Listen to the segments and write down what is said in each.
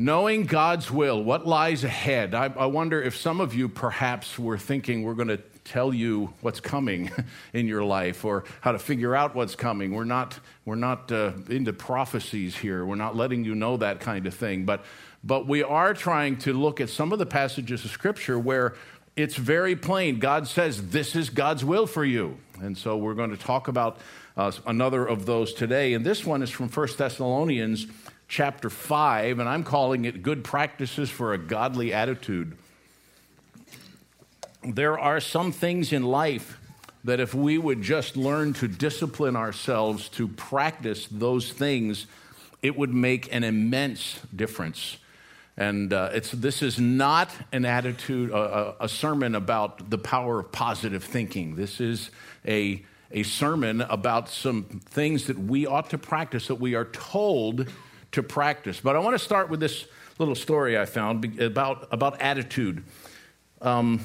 Knowing God's will, what lies ahead. I, I, wonder if some of you perhaps were thinking we're going to tell you what's coming in your life or how to figure out what's coming. We're not, we're not uh, into prophecies here. We're not letting you know that kind of thing. But, but we are trying to look at some of the passages of Scripture where it's very plain. God says, This is God's will for you. And so we're going to talk about uh, another of those today. And this one is from 1 Thessalonians chapter 5, and I'm calling it Good Practices for a Godly Attitude. There are some things in life that if we would just learn to discipline ourselves to practice those things, it would make an immense difference. And uh, it's, this is not an attitude, a, a sermon about the power of positive thinking. This is a, a sermon about some things that we ought to practice that we are told to practice. But I want to start with this little story I found about, about attitude. Um,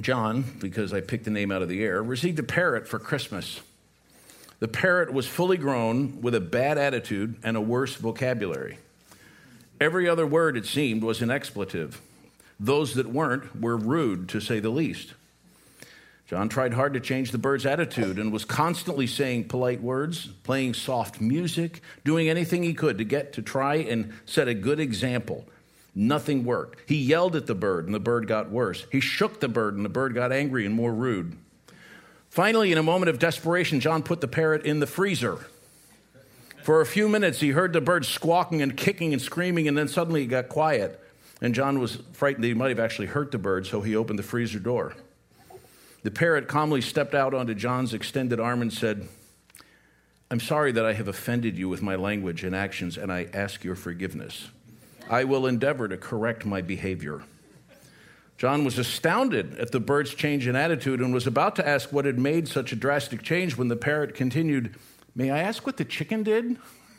John, because I picked the name out of the air, received a parrot for Christmas. The parrot was fully grown with a bad attitude and a worse vocabulary. Every other word, it seemed, was an expletive. Those that weren't were rude, to say the least. John tried hard to change the bird's attitude and was constantly saying polite words, playing soft music, doing anything he could to get to try and set a good example. Nothing worked. He yelled at the bird and the bird got worse. He shook the bird and the bird got angry and more rude. Finally, in a moment of desperation, John put the parrot in the freezer. For a few minutes, he heard the bird squawking and kicking and screaming, and then suddenly it got quiet. And John was frightened that he might have actually hurt the bird, so he opened the freezer door. The parrot calmly stepped out onto John's extended arm and said, I'm sorry that I have offended you with my language and actions, and I ask your forgiveness. I will endeavor to correct my behavior. John was astounded at the bird's change in attitude and was about to ask what had made such a drastic change when the parrot continued, May I ask what the chicken did?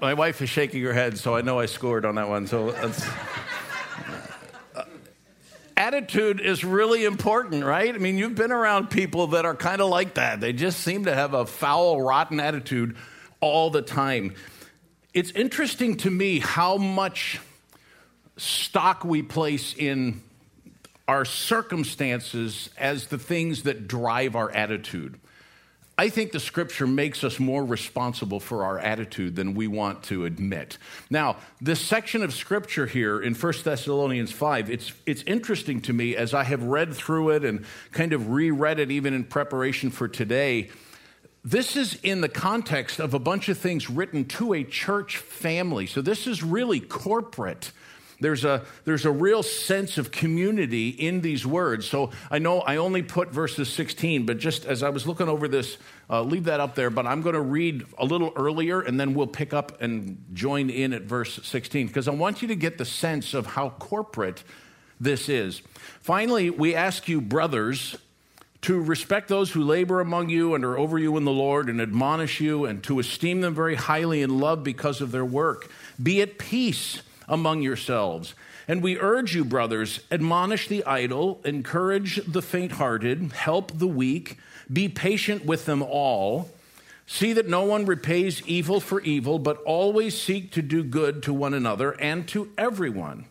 my wife is shaking her head, so I know I scored on that one. So attitude is really important, right? I mean, you've been around people that are kind of like that. They just seem to have a foul, rotten attitude all the time. It's interesting to me how much stock we place in our circumstances as the things that drive our attitude. I think the scripture makes us more responsible for our attitude than we want to admit. Now, this section of scripture here in 1 Thessalonians 5, it's, it's interesting to me as I have read through it and kind of reread it even in preparation for today. This is in the context of a bunch of things written to a church family. So this is really corporate. There's a, there's a real sense of community in these words. So I know I only put verses 16, but just as I was looking over this, uh, leave that up there. But I'm going to read a little earlier and then we'll pick up and join in at verse 16 because I want you to get the sense of how corporate this is. Finally, we ask you, brothers, to respect those who labor among you and are over you in the Lord and admonish you and to esteem them very highly in love because of their work. Be at peace among yourselves. And we urge you, brothers, admonish the idle, encourage the faint hearted, help the weak, be patient with them all. See that no one repays evil for evil, but always seek to do good to one another and to everyone.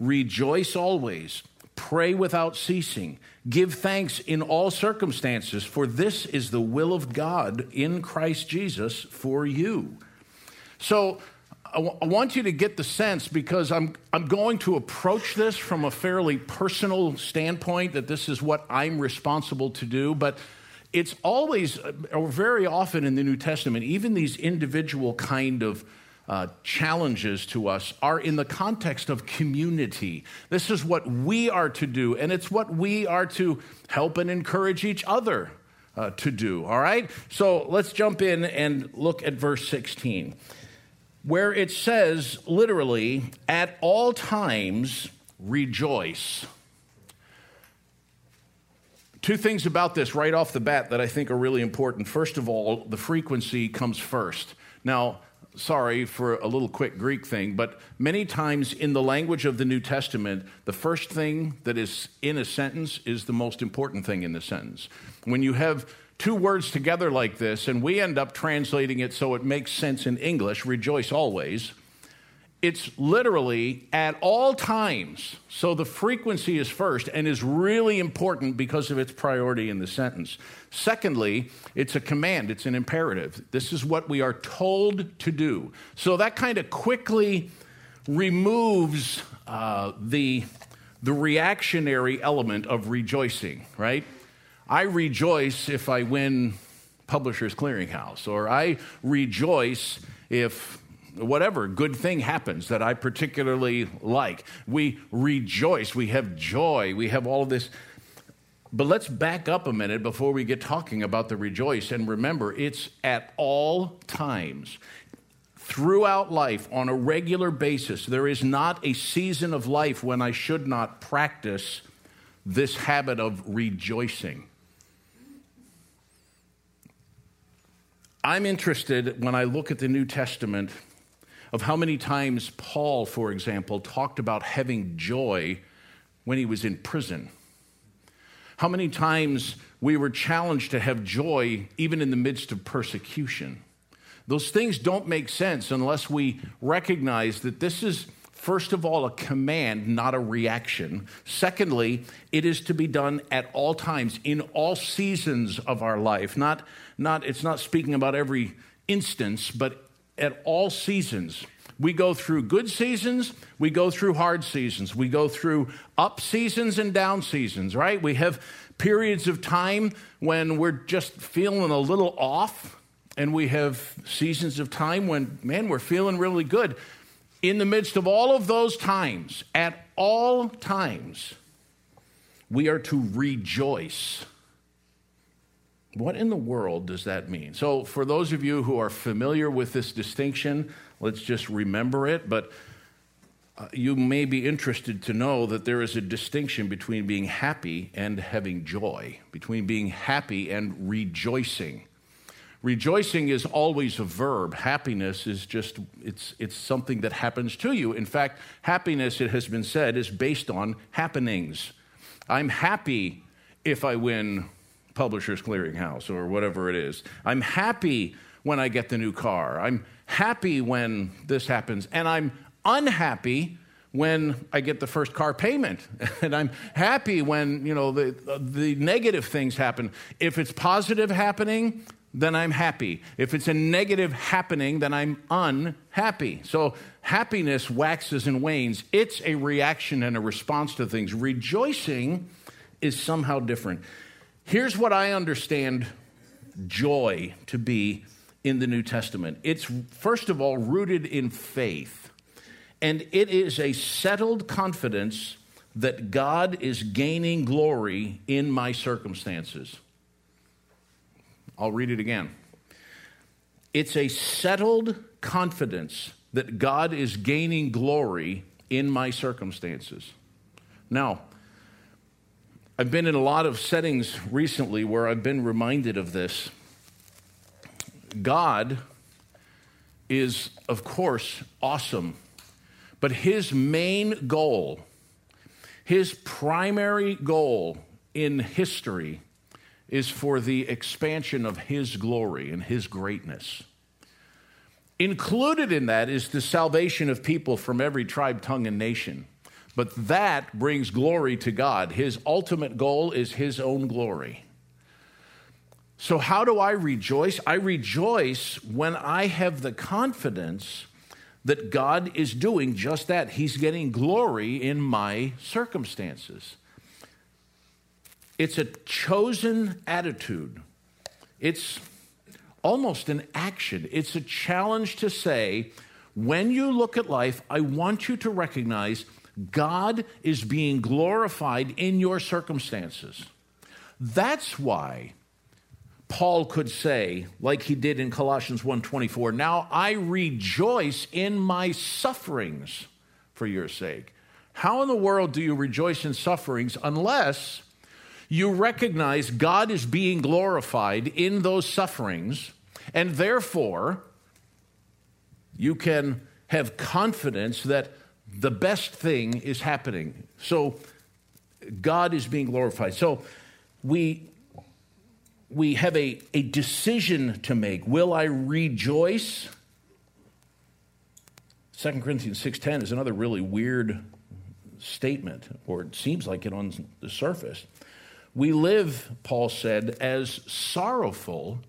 Rejoice always, pray without ceasing, give thanks in all circumstances, for this is the will of God in Christ Jesus for you. So, I, w- I want you to get the sense because I'm, I'm going to approach this from a fairly personal standpoint that this is what I'm responsible to do. But it's always, uh, or very often in the New Testament, even these individual kind of uh, challenges to us are in the context of community. This is what we are to do, and it's what we are to help and encourage each other uh, to do. All right? So let's jump in and look at verse 16 where it says literally, at all times rejoice. Two things about this right off the bat that I think are really important. First of all, the frequency comes first. Now, sorry for a little quick Greek thing, but many times in the language of the New Testament, the first thing that is in a sentence is the most important thing in the sentence. When you have two words together like this, and we end up translating it so it makes sense in English rejoice always. It's literally at all times. So the frequency is first and is really important because of its priority in the sentence. Secondly, it's a command, it's an imperative. This is what we are told to do. So that kind of quickly removes uh, the, the reactionary element of rejoicing, right? I rejoice if I win Publishers Clearinghouse, or I rejoice if whatever good thing happens that I particularly like. We rejoice, we have joy, we have all of this. But let's back up a minute before we get talking about the rejoice and remember it's at all times. Throughout life, on a regular basis, there is not a season of life when I should not practice this habit of rejoicing. I'm interested when I look at the New Testament of how many times Paul, for example, talked about having joy when he was in prison. How many times we were challenged to have joy even in the midst of persecution. Those things don't make sense unless we recognize that this is first of all, a command, not a reaction. Secondly, it is to be done at all times, in all seasons of our life. Not, not, it's not speaking about every instance, but at all seasons. We go through good seasons, we go through hard seasons, we go through up seasons and down seasons, right? We have periods of time when we're just feeling a little off, and we have seasons of time when, man, we're feeling really good in the midst of all of those times, at all times, we are to rejoice. What in the world does that mean? So, for those of you who are familiar with this distinction, let's just remember it. But uh, you may be interested to know that there is a distinction between being happy and having joy, between being happy and rejoicing. Rejoicing is always a verb. Happiness is just, it's, it's something that happens to you. In fact, happiness, it has been said, is based on happenings. I'm happy if I win Publishers Clearinghouse or whatever it is. I'm happy when I get the new car. I'm happy when this happens. And I'm unhappy when I get the first car payment. and I'm happy when, you know, the, the negative things happen. If it's positive happening, then I'm happy. If it's a negative happening, then I'm unhappy. So happiness waxes and wanes. It's a reaction and a response to things. Rejoicing is somehow different. Here's what I understand joy to be in the New Testament it's, first of all, rooted in faith, and it is a settled confidence that God is gaining glory in my circumstances. I'll read it again. It's a settled confidence that God is gaining glory in my circumstances. Now, I've been in a lot of settings recently where I've been reminded of this. God is, of course, awesome, but his main goal, his primary goal in history, is for the expansion of His glory and His greatness. Included in that is the salvation of people from every tribe, tongue, and nation. But that brings glory to God. His ultimate goal is His own glory. So, how do I rejoice? I rejoice when I have the confidence that God is doing just that. He's getting glory in my circumstances. It's a chosen attitude. It's almost an action. It's a challenge to say, when you look at life, I want you to recognize God is being glorified in your circumstances. That's why Paul could say, like he did in Colossians 1:24, "Now I rejoice in my sufferings for your sake." How in the world do you rejoice in sufferings unless you recognize God is being glorified in those sufferings, and therefore you can have confidence that the best thing is happening. So God is being glorified. So we we have a, a decision to make. Will I rejoice? 2 Corinthians 6.10 is another really weird statement, or it seems like it on the surface. We live, Paul said, as sorrowful,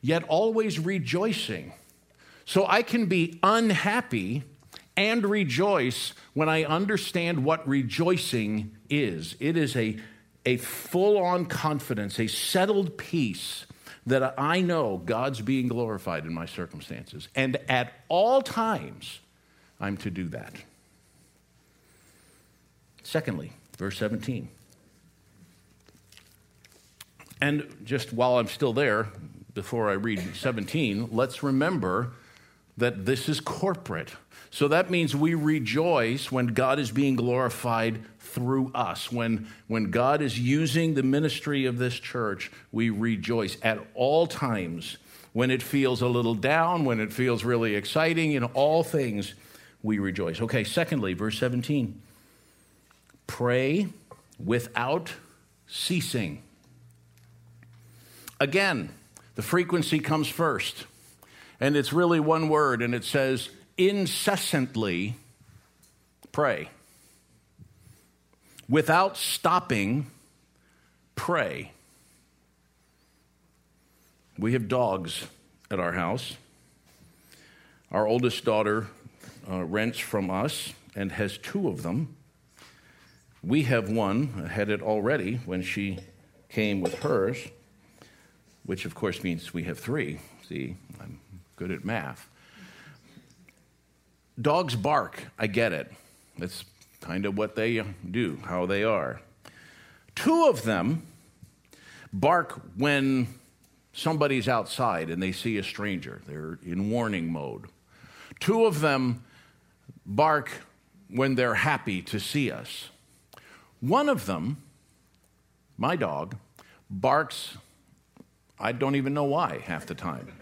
yet always rejoicing. So I can be unhappy and rejoice when I understand what rejoicing is. It is a, a full on confidence, a settled peace that I know God's being glorified in my circumstances. And at all times, I'm to do that. Secondly, verse 17. And just while I'm still there, before I read 17, let's remember that this is corporate. So that means we rejoice when God is being glorified through us. When, when God is using the ministry of this church, we rejoice at all times. When it feels a little down, when it feels really exciting, in all things, we rejoice. Okay, secondly, verse 17 pray without ceasing. Again, the frequency comes first. And it's really one word, and it says, incessantly pray. Without stopping, pray. We have dogs at our house. Our oldest daughter uh, rents from us and has two of them. We have one, had it already when she came with hers, which of course means we have three. See, I'm good at math. Dogs bark, I get it. That's kind of what they do, how they are. Two of them bark when somebody's outside and they see a stranger. They're in warning mode. Two of them bark when they're happy to see us. One of them, my dog, barks, I don't even know why half the time.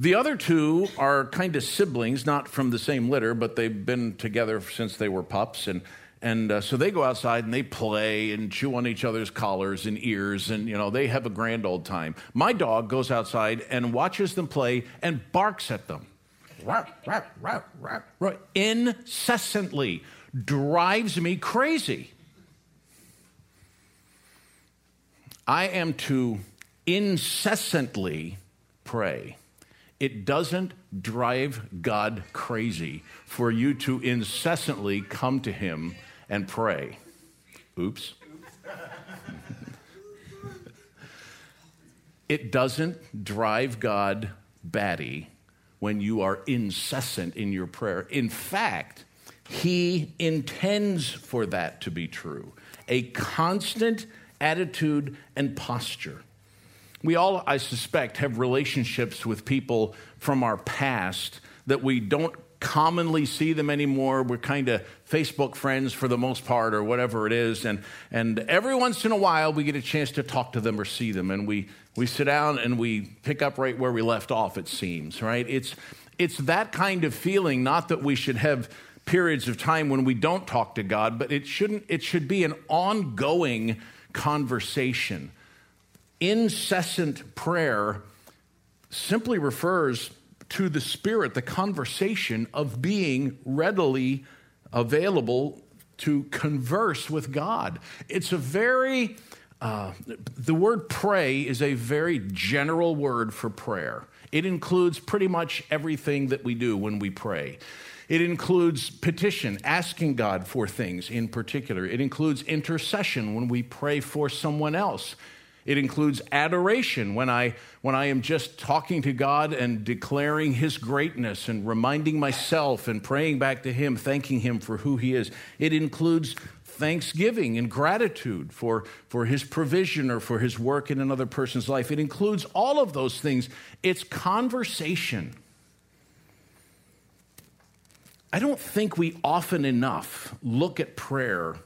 The other two are kind of siblings, not from the same litter, but they've been together since they were pups. And, and uh, so they go outside and they play and chew on each other's collars and ears, and, you know, they have a grand old time. My dog goes outside and watches them play and barks at them. Incessantly. Drives me crazy. I am to incessantly pray it doesn't drive God crazy for you to incessantly come to Him and pray. Oops. it doesn't drive God batty when you are incessant in your prayer. In fact, He intends for that to be true a constant attitude and posture. We all, I suspect, have relationships with people from our past that we don't commonly see them anymore. We're kind of Facebook friends for the most part, or whatever it is. And, and every once in a while, we get a chance to talk to them or see them. And we, we sit down and we pick up right where we left off, it seems, right? It's, it's that kind of feeling, not that we should have periods of time when we don't talk to God, but it, shouldn't, it should be an ongoing conversation incessant prayer simply refers to the spirit, the conversation of being readily available to converse with God. It's a very, uh, the word pray is a very general word for prayer. It includes pretty much everything that we do when we pray. It includes petition, asking God for things in particular. It includes intercession when we pray for someone else. It includes adoration when I, when I am just talking to God and declaring His greatness and reminding myself and praying back to Him, thanking Him for who He is. It includes thanksgiving and gratitude for, for His provision or for His work in another person's life. It includes all of those things. It's conversation. I don't think we often enough look at prayer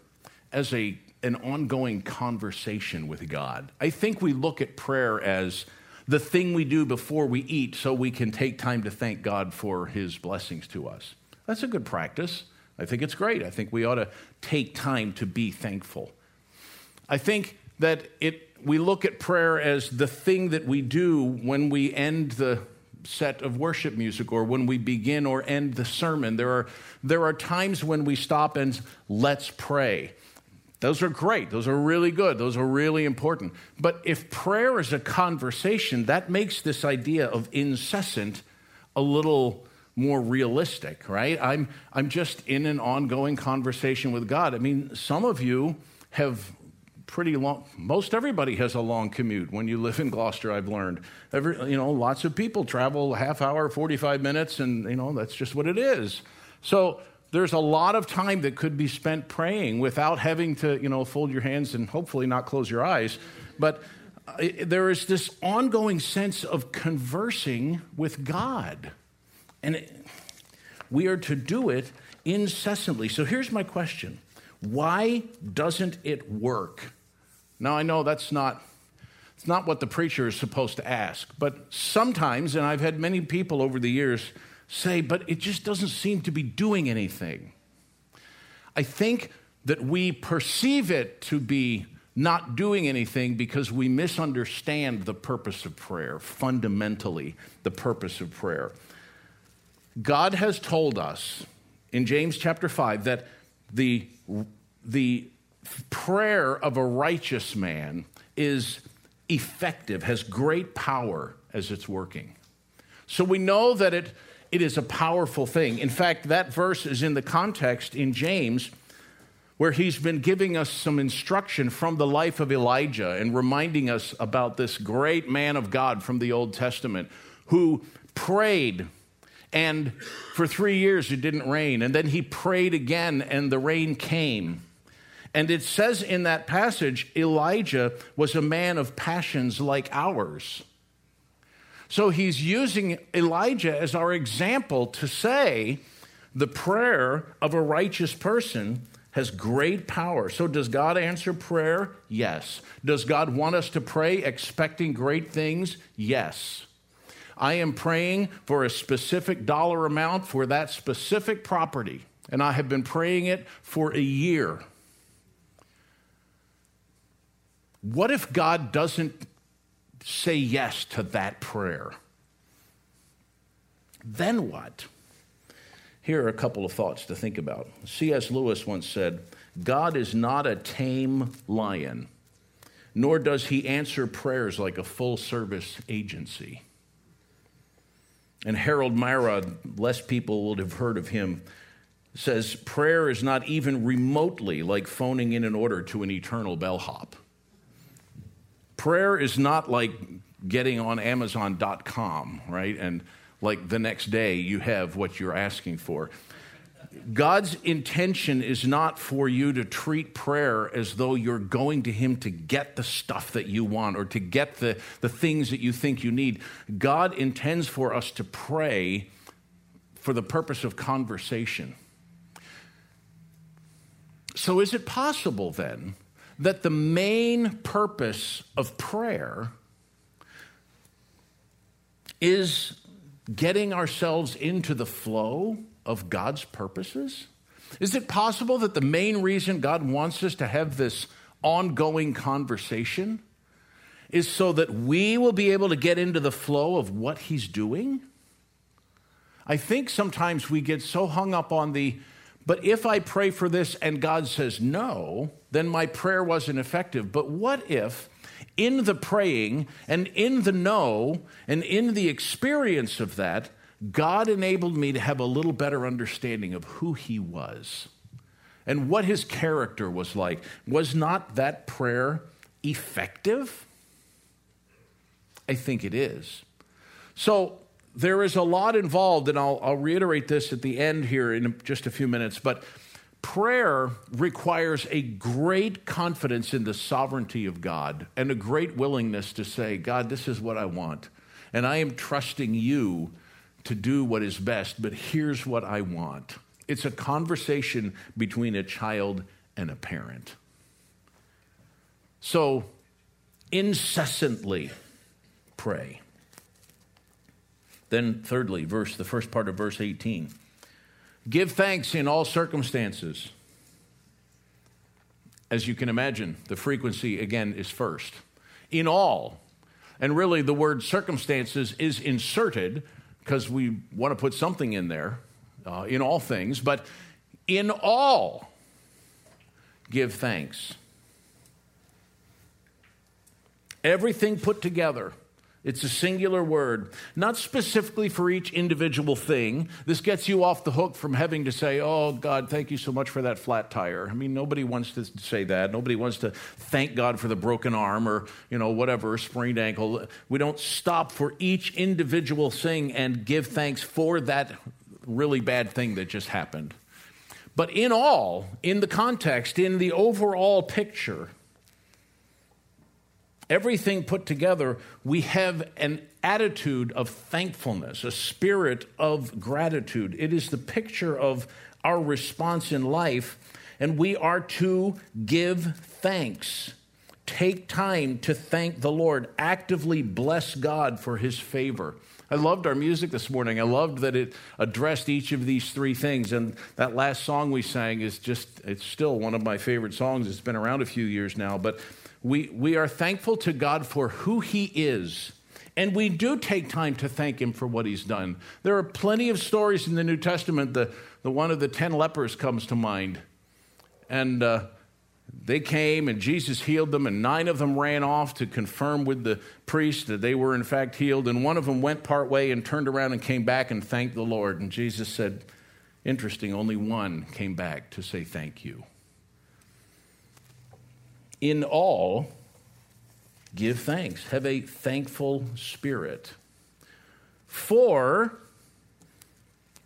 as a an ongoing conversation with God. I think we look at prayer as the thing we do before we eat so we can take time to thank God for his blessings to us. That's a good practice. I think it's great. I think we ought to take time to be thankful. I think that it, we look at prayer as the thing that we do when we end the set of worship music or when we begin or end the sermon. There are, there are times when we stop and let's pray. Those are great. Those are really good. Those are really important. But if prayer is a conversation, that makes this idea of incessant a little more realistic, right? I'm, I'm just in an ongoing conversation with God. I mean, some of you have pretty long, most everybody has a long commute when you live in Gloucester, I've learned. Every, you know, lots of people travel half hour, 45 minutes, and, you know, that's just what it is. So there's a lot of time that could be spent praying without having to, you know, fold your hands and hopefully not close your eyes. But uh, there is this ongoing sense of conversing with God. And it, we are to do it incessantly. So here's my question Why doesn't it work? Now, I know that's not, it's not what the preacher is supposed to ask, but sometimes, and I've had many people over the years say, but it just doesn't seem to be doing anything. I think that we perceive it to be not doing anything because we misunderstand the purpose of prayer, fundamentally, the purpose of prayer. God has told us in James chapter 5 that the, the prayer of a righteous man is effective, has great power as it's working. So we know that it, it is a powerful thing. In fact, that verse is in the context in James where he's been giving us some instruction from the life of Elijah and reminding us about this great man of God from the Old Testament who prayed and for three years it didn't rain. And then he prayed again and the rain came. And it says in that passage, Elijah was a man of passions like ours. So he's using Elijah as our example to say the prayer of a righteous person has great power. So, does God answer prayer? Yes. Does God want us to pray expecting great things? Yes. I am praying for a specific dollar amount for that specific property, and I have been praying it for a year. What if God doesn't say yes to that prayer? Then what? Here are a couple of thoughts to think about. C.S. Lewis once said, God is not a tame lion, nor does he answer prayers like a full service agency. And Harold Mara, less people would have heard of him, says prayer is not even remotely like phoning in an order to an eternal bellhop. Prayer is not like getting on Amazon.com, right? And like the next day you have what you're asking for. God's intention is not for you to treat prayer as though you're going to Him to get the stuff that you want or to get the, the things that you think you need. God intends for us to pray for the purpose of conversation. So, is it possible then that the main purpose of prayer is getting ourselves into the flow of God's purposes? Is it possible that the main reason God wants us to have this ongoing conversation is so that we will be able to get into the flow of what He's doing? I think sometimes we get so hung up on the but if I pray for this and God says no, then my prayer wasn't effective. But what if in the praying and in the no and in the experience of that, God enabled me to have a little better understanding of who He was and what His character was like? Was not that prayer effective? I think it is. So, there is a lot involved, and I'll, I'll reiterate this at the end here in just a few minutes, but prayer requires a great confidence in the sovereignty of God and a great willingness to say, God, this is what I want. And I am trusting you to do what is best, but here's what I want. It's a conversation between a child and a parent. So, incessantly pray. Then, thirdly, verse the first part of verse 18. Give thanks in all circumstances. as you can imagine, the frequency again is first. In all, and really the word circumstances is inserted because we want to put something in there, uh, in all things, but in all, give thanks. Everything put together it's a singular word, not specifically for each individual thing. This gets you off the hook from having to say, Oh, God, thank you so much for that flat tire. I mean, nobody wants to say that. Nobody wants to thank God for the broken arm or, you know, whatever, sprained ankle. We don't stop for each individual thing and give thanks for that really bad thing that just happened. But in all, in the context, in the overall picture, everything put together, we have an attitude of thankfulness, a spirit of gratitude. It is the picture of our response in life, and we are to give thanks. Take time to thank the Lord, actively bless God for his favor. I loved our music this morning. I loved that it addressed each of these three things. And that last song we sang is just, it's still one of my favorite songs. It's been around a few years now. But we, we are thankful to God for who He is. And we do take time to thank Him for what He's done. There are plenty of stories in the New Testament. The, the one of the ten lepers comes to mind. And uh, they came, and Jesus healed them, and nine of them ran off to confirm with the priest that they were in fact healed. And one of them went part way and turned around and came back and thanked the Lord. And Jesus said, Interesting, only one came back to say thank you. In all, give thanks. Have a thankful spirit. For,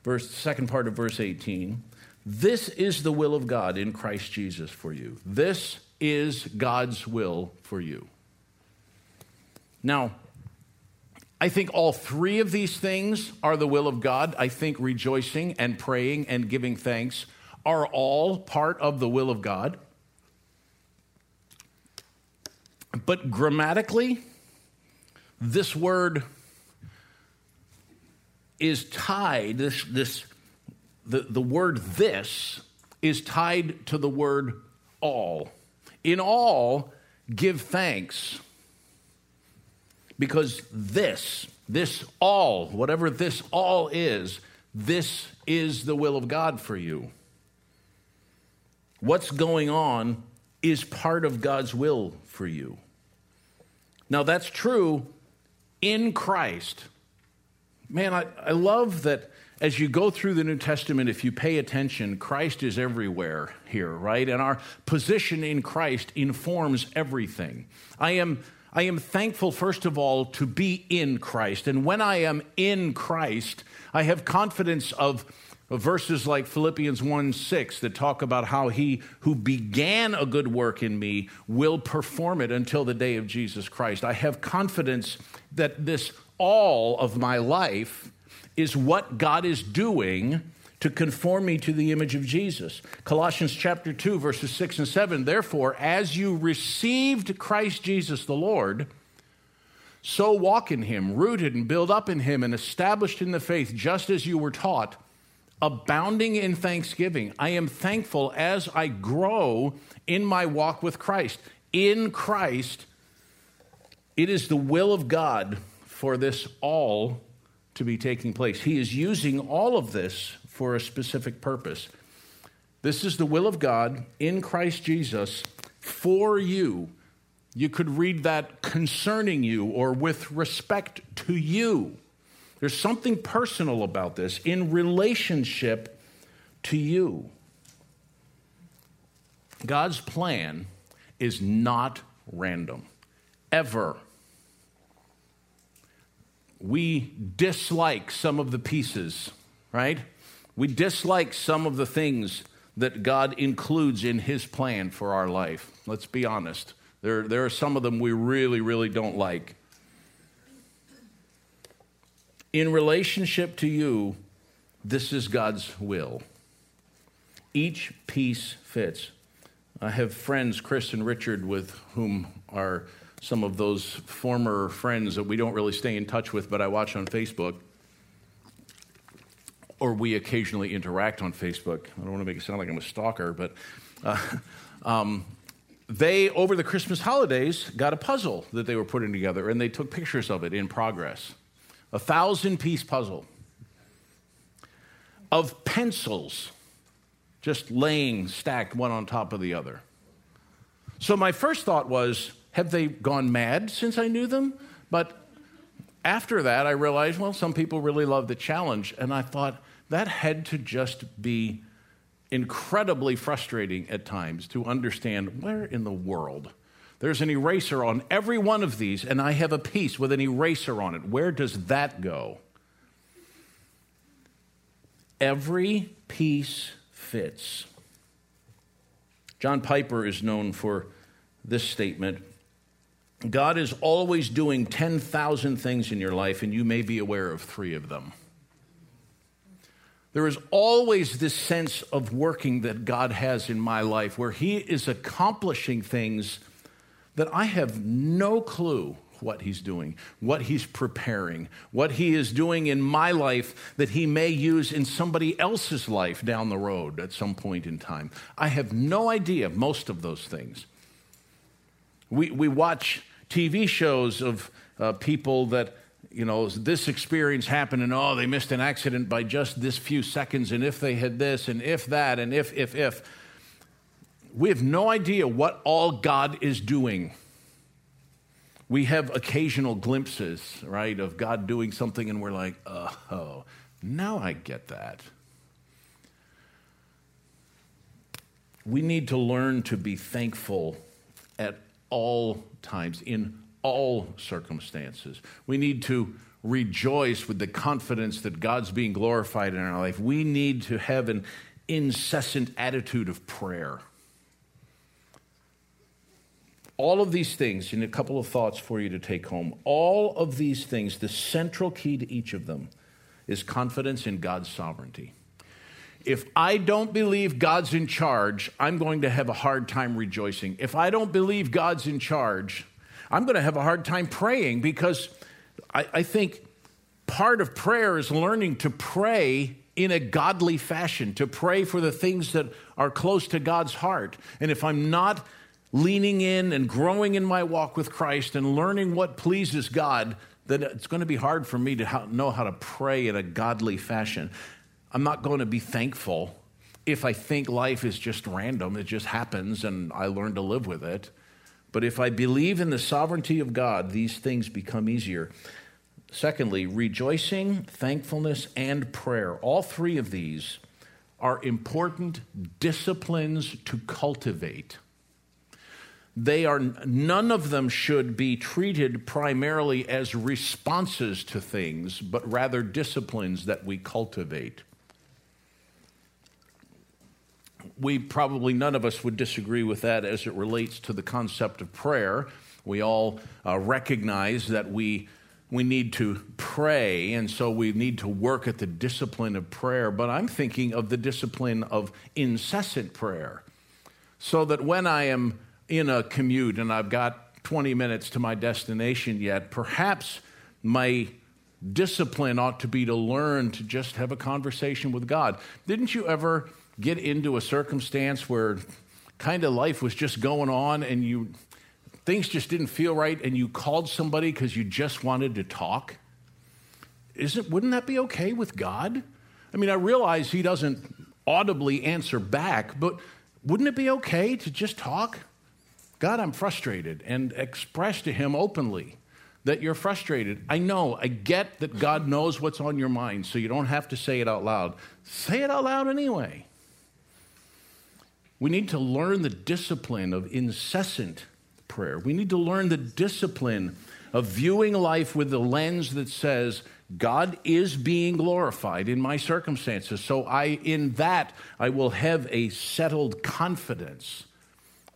verse, second part of verse 18, this is the will of God in Christ Jesus for you. This is God's will for you. Now, I think all three of these things are the will of God. I think rejoicing and praying and giving thanks are all part of the will of God. But grammatically, this word is tied, this, this, the, the word this is tied to the word all. In all, give thanks. Because this, this all, whatever this all is, this is the will of God for you. What's going on is part of God's will for you. Now, that's true in Christ. Man, I, I love that as you go through the New Testament, if you pay attention, Christ is everywhere here, right? And our position in Christ informs everything. I am, I am thankful, first of all, to be in Christ. And when I am in Christ, I have confidence of verses like Philippians 1 6 that talk about how he who began a good work in me will perform it until the day of Jesus Christ. I have confidence that this all of my life is what God is doing to conform me to the image of Jesus. Colossians chapter 2 verses 6 and 7 therefore as you received Christ Jesus the Lord so walk in him rooted and built up in him and established in the faith just as you were taught abounding in thanksgiving. I am thankful as I grow in my walk with Christ. In Christ, it is the will of God for this all to be taking place. He is using all of this for a specific purpose. This is the will of God in Christ Jesus for you. You could read that concerning you or with respect to you. There's something personal about this in relationship to you. God's plan is not random, ever. We dislike some of the pieces, right? We dislike some of the things that God includes in His plan for our life. Let's be honest. There, there are some of them we really, really don't like in relationship to you, this is God's will. Each piece fits. I have friends, Chris and Richard, with whom are some of those former friends that we don't really stay in touch with, but I watch on Facebook. Or we occasionally interact on Facebook. I don't want to make it sound like I'm a stalker, but uh, um, they, over the Christmas holidays, got a puzzle that they were putting together and they took pictures of it in progress. A thousand piece puzzle of pencils just laying stacked one on top of the other. So my first thought was, have they gone mad since I knew them? But after that, I realized, well, some people really love the challenge. And I thought that had to just be incredibly frustrating at times to understand where in the world there's an eraser on every one of these, and I have a piece with an eraser on it. Where does that go? Every piece fits. John Piper is known for this statement God is always doing 10,000 things in your life, and you may be aware of three of them. There is always this sense of working that God has in my life where He is accomplishing things that I have no clue what He's doing, what He's preparing, what He is doing in my life that He may use in somebody else's life down the road at some point in time. I have no idea most of those things. We, we watch TV shows of uh, people that, you know, this experience happened and oh, they missed an accident by just this few seconds, and if they had this, and if that, and if, if, if. We have no idea what all God is doing. We have occasional glimpses, right, of God doing something, and we're like, oh, now I get that. We need to learn to be thankful at all times, in all circumstances. We need to rejoice with the confidence that God's being glorified in our life. We need to have an incessant attitude of prayer. All of these things, and a couple of thoughts for you to take home. All of these things, the central key to each of them is confidence in God's sovereignty if I don't believe God's in charge, I'm going to have a hard time rejoicing. If I don't believe God's in charge, I'm going to have a hard time praying because I, I think part of prayer is learning to pray in a godly fashion, to pray for the things that are close to God's heart. And if I'm not leaning in and growing in my walk with Christ and learning what pleases God, then it's going to be hard for me to know how to pray in a godly fashion. I'm not going to be thankful if I think life is just random, it just happens and I learn to live with it. But if I believe in the sovereignty of God, these things become easier. Secondly, rejoicing, thankfulness, and prayer. All three of these are important disciplines to cultivate. They are none of them should be treated primarily as responses to things, but rather disciplines that we cultivate we probably none of us would disagree with that as it relates to the concept of prayer. We all uh, recognize that we we need to pray, and so we need to work at the discipline of prayer. But I'm thinking of the discipline of incessant prayer, so that when I am in a commute and I've got 20 minutes to my destination yet, perhaps my discipline ought to be to learn to just have a conversation with God. Didn't you ever? get into a circumstance where kind of life was just going on and you things just didn't feel right and you called somebody because you just wanted to talk isn't wouldn't that be okay with god i mean i realize he doesn't audibly answer back but wouldn't it be okay to just talk god i'm frustrated and express to him openly that you're frustrated i know i get that god knows what's on your mind so you don't have to say it out loud say it out loud anyway we need to learn the discipline of incessant prayer. We need to learn the discipline of viewing life with the lens that says, God is being glorified in my circumstances. So I in that I will have a settled confidence,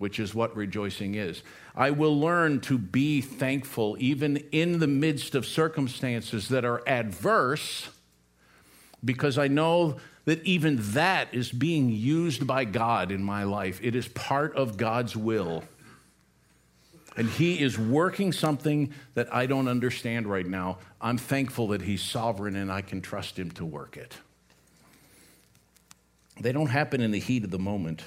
which is what rejoicing is. I will learn to be thankful even in the midst of circumstances that are adverse because I know that even that is being used by God in my life. It is part of God's will. And He is working something that I don't understand right now. I'm thankful that He's sovereign and I can trust Him to work it. They don't happen in the heat of the moment.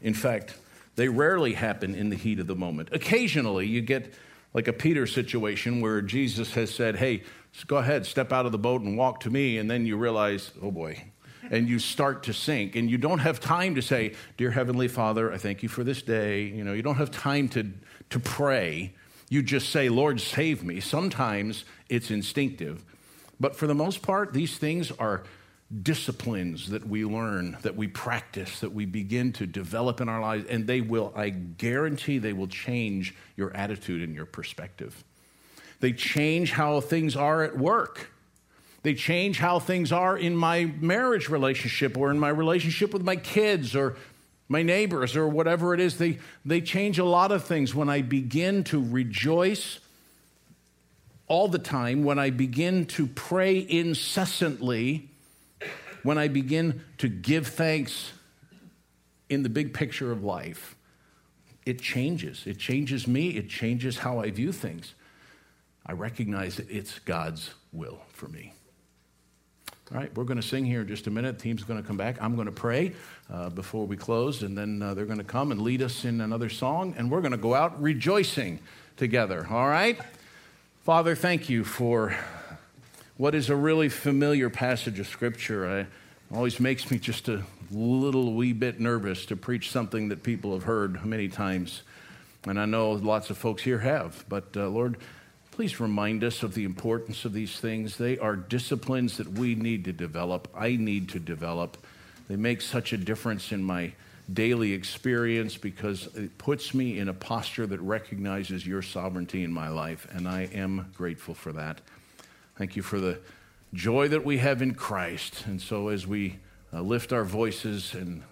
In fact, They rarely happen in the heat of the moment. Occasionally, you get like a Peter situation where Jesus has said, Hey, go ahead, step out of the boat and walk to me. And then you realize, Oh boy. And you start to sink. And you don't have time to say, Dear Heavenly Father, I thank you for this day. You know, you don't have time to, to pray. You just say, Lord, save me. Sometimes it's instinctive. But for the most part, these things are disciplines that we learn, that we practice, that we begin to develop in our lives, and they will, I guarantee, they will change your attitude and your perspective. They change how things are at work. They change how things are in my marriage relationship or in my relationship with my kids or my neighbors or whatever it is. They, they change a lot of things when I begin to rejoice all the time, when I begin to pray incessantly when I begin to give thanks in the big picture of life, it changes. It changes me, it changes how I view things. I recognize that it's God's will for me. All right, we're going to sing here in just a minute. The team's going to come back. I'm going to pray uh, before we close, and then uh, they're going to come and lead us in another song, and we're going to go out rejoicing together. All right? Father, thank you for what is a really familiar passage of Scripture. I, always makes me just a little wee bit nervous to preach something that people have heard many times. And I know lots of folks here have. But uh, Lord, please remind us of the importance of these things. They are disciplines that we need to develop, I need to develop. They make such a difference in my daily experience because it puts me in a posture that recognizes your sovereignty in my life. And I am grateful for that. Thank you for the joy that we have in Christ. And so as we uh, lift our voices and,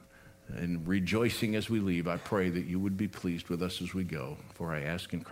and rejoicing as we leave, I pray that you would be pleased with us as we go. For I ask in Christ.